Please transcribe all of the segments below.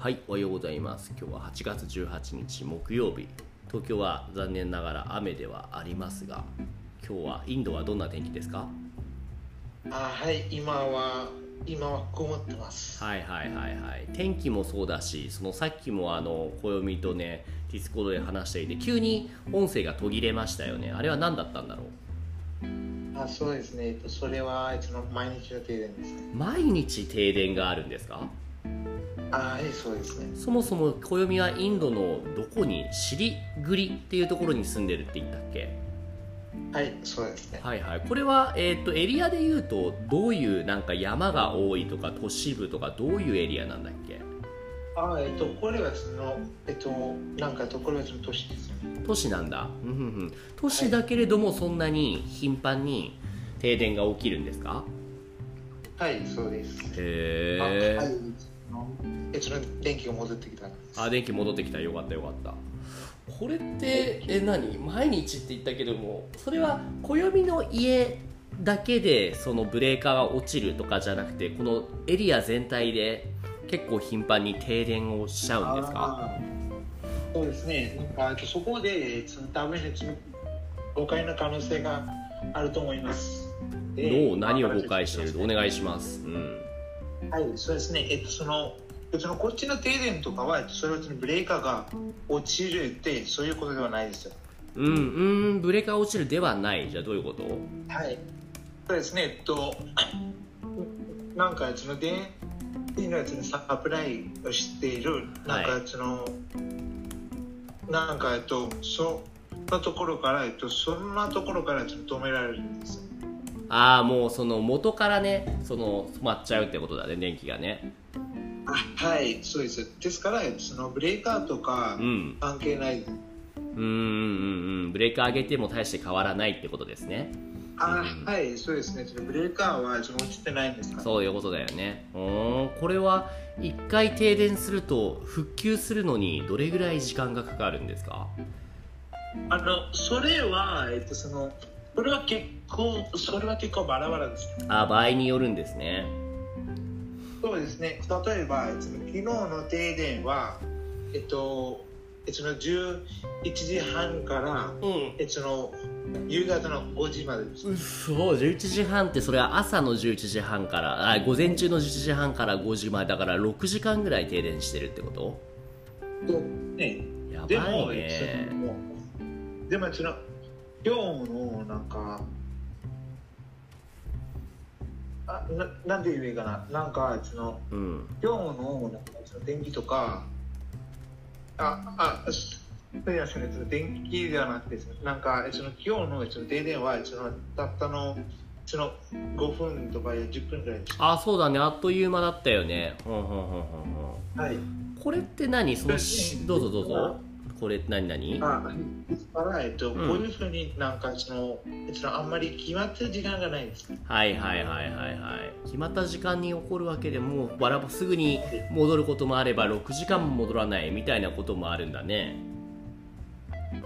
はい、おはようございます。今日は8月18日木曜日。東京は残念ながら雨ではありますが、今日はインドはどんな天気ですか？あはい、今は、今は曇ってます。はいはいはいはい。天気もそうだし、そのさっきもあの、暦とね、ディスコードで話していて、急に音声が途切れましたよね。あれは何だったんだろう？あそうですね、えっと、それは、いつの毎日の停電ですね。毎日停電があるんですか？あはい、そうですね。そもそも暦はインドのどこにシリグリっていうところに住んでるって言ったっけ？はい、そうですね。はいはいこれは、えー、とエリアでいうとどういうなんか山が多いとか都市部とかどういうエリアなんだっけ？あえっと、これはその、えっと、なんかと、これは都市ですね。都市なんだうんうんうん都市だけれどもそんなに頻繁に停電が起きるんですか？はい、そうです。へあはいえ、そのえっと、電気が戻ってきた？あ電気戻ってきたよかったよかったこれってえ何？毎日って言ったけどもそれは暦の家だけでそのブレーカーが落ちるとかじゃなくてこのエリア全体で結構頻繁に停電をしちゃうんですか？あそうですね。なんか、えっとそこで、その多分、その誤解の可能性があると思います。でどう何を誤解してる？お願いしますうんはい、そうですね。えっと、その、そのこっちの停電とかは、それはブレーカーが落ちるって、そういうことではないですよ。うんうんブレーカー落ちるではないじゃあどういうこと？はい。そうですね。えっと、なんか、その電っていうのは、そのサプライをしている、なんか、その、なんか、えっと、そのところから、えっと、そんなところからその止められるんですよ。ああもうその元からねその止まっちゃうってことだね電気がねあはい、そうです。ですから、そのブレーカーとかうん。関係ない。うんうんうんうん。ブレーカー上げても大して変わらないってことですね。あうん。はい、そうですね。ブレーカーはその落ちてないんです。かそういうことだよね。うー。んこれは1回停電すると復旧するのにどれぐらい時間がかかるんですか？あの、それは、えっと、その、それは結構、それは結構バラバラです。あ場合によるんですねそうですね。例えば、えっと昨日の停電は、えっと、えっと、11時半から、うん。えっと、の夕方の5時までです。うっそう11時半ってそれは朝の11時半からあ午前中の11時半から5時までだから6時間ぐらい停電してるってこと？とね、やばでも、いえっとねでも、その、今日の、なんか、あななんて言えばいいかな、なんか、その、うん。今日のなんかその電気とか、あ、あ、そうやそれ電気ではなくて、なんかその今日のその停電はそのたったのその5分とか10分ぐらいあそうだね。あっという間だったよね。はい。んこれって何？そのしどうぞどうぞこれ何何？あ、ですから、えっと、ん。こういうふうになんかその、そのあんまり決まった時間がないです。はいはいはいはいはい決まった時間に起こるわけでもうバラバすぐに戻ることもあれば6時間も戻らないみたいなこともあるんだね。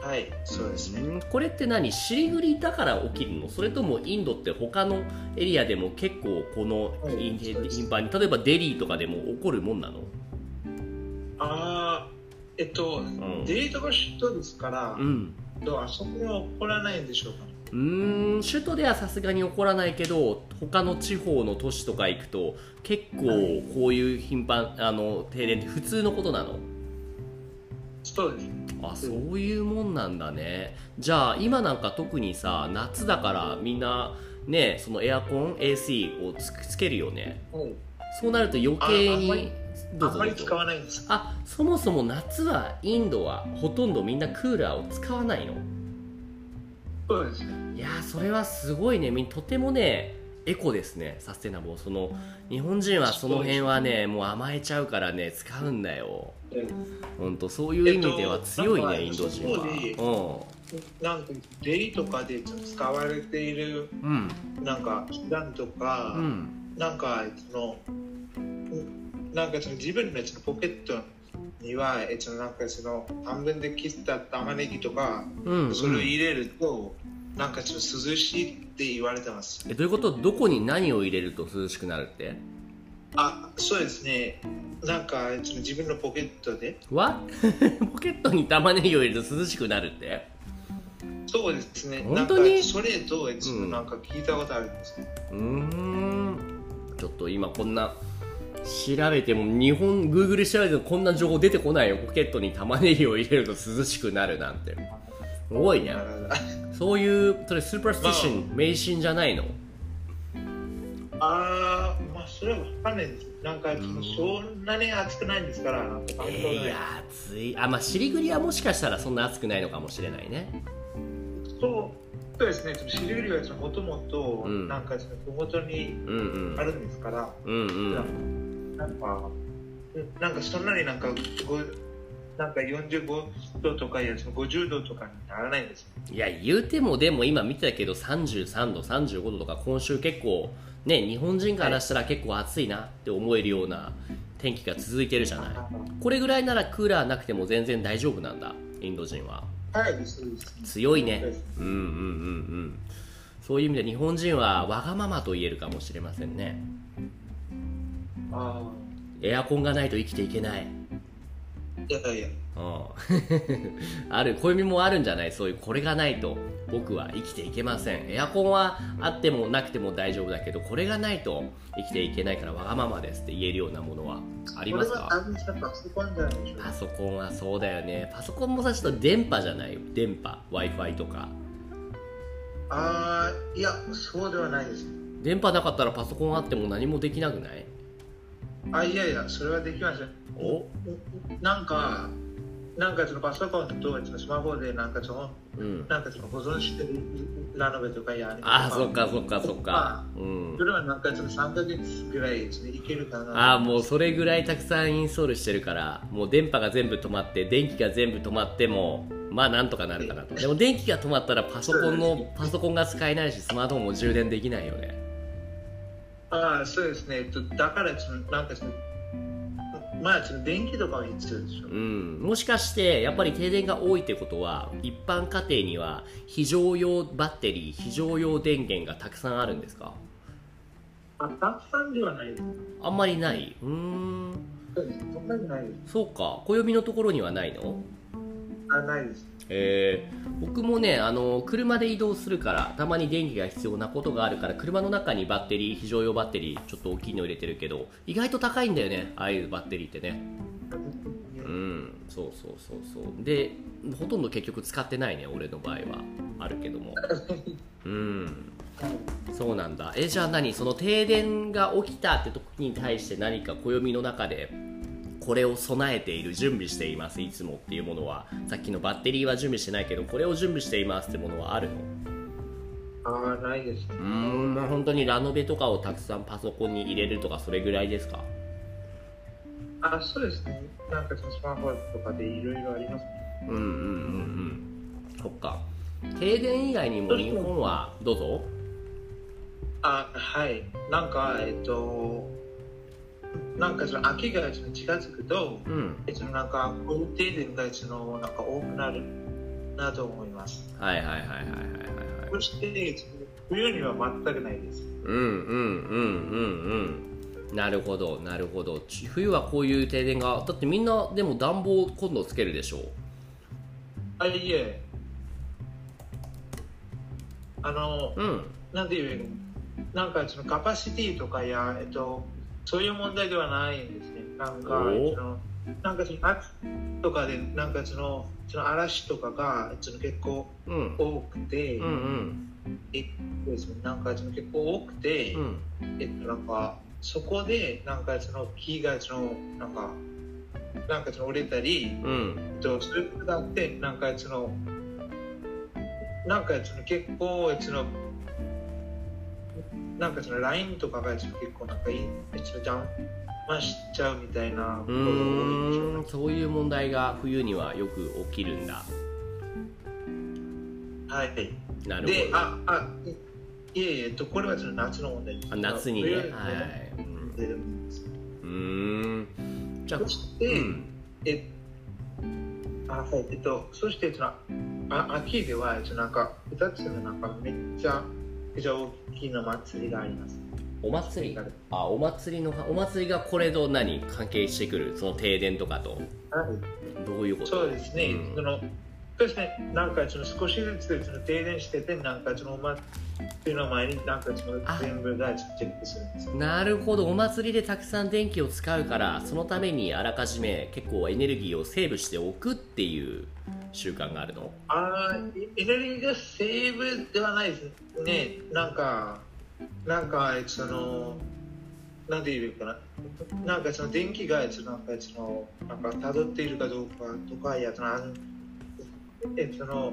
はい、そうですね。うん。これって何？シリグリだから起きるの？それともインドって他のエリアでも結構このはい頻繁に例えばデリーとかでも起こるもんなの？あーえっと、ん。デートが首都ですから、うん。とあそこは起こらないんでしょうか。うーん首都ではさすがに起こらないけど他の地方の都市とか行くと結構こういう頻繁あの停電って普通のことなの？そうです。あそういうもんなんだね。じゃあ今なんか特にさ夏だからみんなねそのエアコン AC をつつけるよね。はい。そうなると余計にああんまり使わないんです。あそもそも夏はインドはほとんどみんなクーラーを使わないの？そうですね。いやーそれはすごいね。みとてもねエコですね。サステナブル。その日本人はその辺はねもう甘えちゃうからね使うんだよ。本当そういう意味では強いね、えっとインド人は。なんかデリとかで使われているうん。なんか手段とか、うんうん。なんかそのなんかその自分のそのポケットにはえそのなんかその半分で切った玉ねぎとか、うんうん。それを入れるとなんかちょっと涼しいって言われてます。えどういうこと？どこに何を入れると涼しくなるって？あそうですね。なんかその自分のポケットで。わ ポケットに玉ねぎを入れると涼しくなるって？そうですね。本当に？なんかそれとなんか聞いたことあるんですよ、うーん。ちょっと今こんな調べても日本 Google 調べてもこんな情報出てこないよ。ポケットに玉ねぎを入れると涼しくなるなんて。すごいね。そういうそれスーパースティション、迷信じゃないの？ああまあそれはわかんないです。なんかそんなに暑くないんですからえー、いや暑い。あまあ尻栗はもしかしたらそんな暑くないのかもしれないね。そうそうですね。そのシリウリはもともとうん。なんかその麓にうんうん。あるんですから、うんうんなんかなんかそんなになんかごなんか45度とかいやその50度とかにならないんですいや言うてもでも今見てたけど33度35度とか今週結構ね日本人からしたら結構暑いなって思えるような天気が続いてるじゃない。これぐらいならクーラーなくても全然大丈夫なんだインド人は。はい強いね。そうんうんうんうん。そういう意味で日本人はわがままと言えるかもしれませんね。あエアコンがないと生きていけない。あいやいや。うん。ある暦もあるんじゃない？そういうこれがないと。僕は生きていけません。エアコンはあってもなくても大丈夫だけどこれがないと生きていけないからわがままですって言えるようなものはありますか？パソコンはそうだよね。パソコンもさちょっと電波じゃない？電波 w i f i とか。ああいやそうではないです。電波なかったらパソコンあっても何もできなくない？あいやいやそれはできません。お？なんかなんかそのパソコンとそのスマホでなんかそのうん。なんかその保存してるラノベとかやあそっかそっかそっか。うん。それはなんかその3ヶ月ぐらいですねいけるかな。ああもうそれぐらいたくさんインストールしてるからもう電波が全部止まって電気が全部止まってもまあなんとかなるかなと。でも電気が止まったらパソコンのパソコンが使えないしスマートフォンも充電できないよねああそうですね。えっとだからそのなんかそのまあその電気とかは必要でしょ。うん。もしかしてやっぱり停電が多いってことは一般家庭には非常用バッテリー非常用電源がたくさんあるんですか？あたくさんではないです。あんまりない？うーん。そうです。そんなにないです。そうか。暦のところにはないの？あないです。えー。僕もねあの車で移動するからたまに電気が必要なことがあるから車の中にバッテリー非常用バッテリーちょっと大きいの入れてるけど意外と高いんだよねああいうバッテリーってね。うんそうそうそうそう。でほとんど結局使ってないね俺の場合は。あるけども。うん。そうなんだ。えじゃあ何？その停電が起きたって時に対して何か暦の中でこれを備えている準備しています。いつもっていうものは。さっきのバッテリーは準備してないけどこれを準備していますってものはあるの？ああないです。うーんまあ本当にラノベとかをたくさんパソコンに入れるとかそれぐらいですか？あそうですね。なんかスマホとかでいろいろありますうんうんうんうん。そっか。停電以外にも日本はどうぞ。あはい。なんかえっとなんかその秋がその近づくとうん。えっとなんかこういう停電がそのなんか多くなるなと思います。はいはいはいはいはいはいはい。そして冬には全くないです。うんうんうんうんうん。なるほどなるほど。ち冬はこういう停電がだってみんなでも暖房今度つけるでしょあいえ。あのうん。なんていうのなんかそのカパシティとかや、えっと、そういう問題ではないんですね。なんか、おそのなんかその夏とかで、なんかそのその嵐とかがその結構うん。多くて、うんうん。えっとですね、なんかその結構多くて、うん。えっと、なんかそこでなんかその木がそのなんかなんかその折れたり、うん。えっと、そういうことがあって、なんかその、なんかその結構、その、なんかその LINE とかが結構なんかいい、その邪魔しちゃうみたいなこうとが多いんでしょうーんそういう問題が冬にはよく起きるんだ。はい。なるで、ほど。あ、あ、いいえいえ、と、これはその夏の問題です。あ夏にね。冬はい。はいうん。じゃあそして、うん。えあはい。えっと、そしてそのあ秋ではなんか2つのなんかめっちゃめっちゃ大きな祭りがあります。お祭り？あお祭りのお祭りがこれと何関係してくる？その停電とかと？はい。どういうこと？そうですね、うん。そのそうですね、なんかその少しずつその停電してて、なんかそのお祭りの前になんかそのあ。全部がチェックするんですよ。なるほど。お祭りでたくさん電気を使うからそのためにあらかじめ結構エネルギーをセーブしておくっていう習慣があるの？ああ、エネルギーがセーブではないですね。なんか、なんかその、なんて言うかな。なんかその電気がなんかそのなんか辿っているかどうかとか、いやその安えその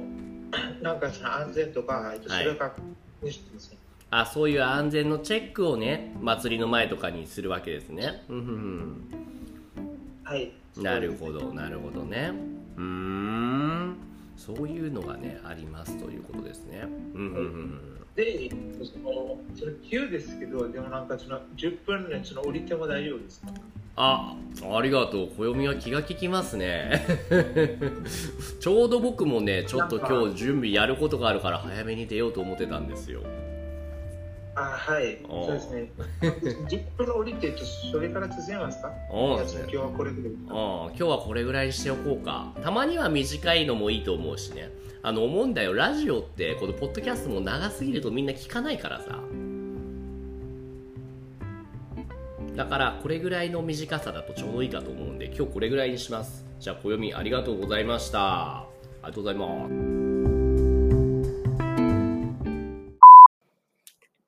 なんかその安全とか、えっとそれを確認してですね。あそういう安全のチェックをね祭りの前とかにするわけですねうんうんはい。うんなるほどなるほどねうーんそういうのがねありますということですね。うんうんうんで、その、その急ですけど、でもなんかその10分でその降りても大丈夫ですか？あありがとう。暦は気が利きますね。ちょうど僕もねちょっと今日準備やることがあるから早めに出ようと思ってたんですよあはい、そうですね。10分降りて、それから続けますか？今日はこれぐらい。うん今日はこれぐらいにしておこうか。たまには短いのもいいと思うしね。あの思うんだよ。ラジオってこのポッドキャストも長すぎるとみんな聞かないからさ。だからこれぐらいの短さだとちょうどいいかと思うんで今日これぐらいにします。じゃあ暦ありがとうございました。ありがとうございます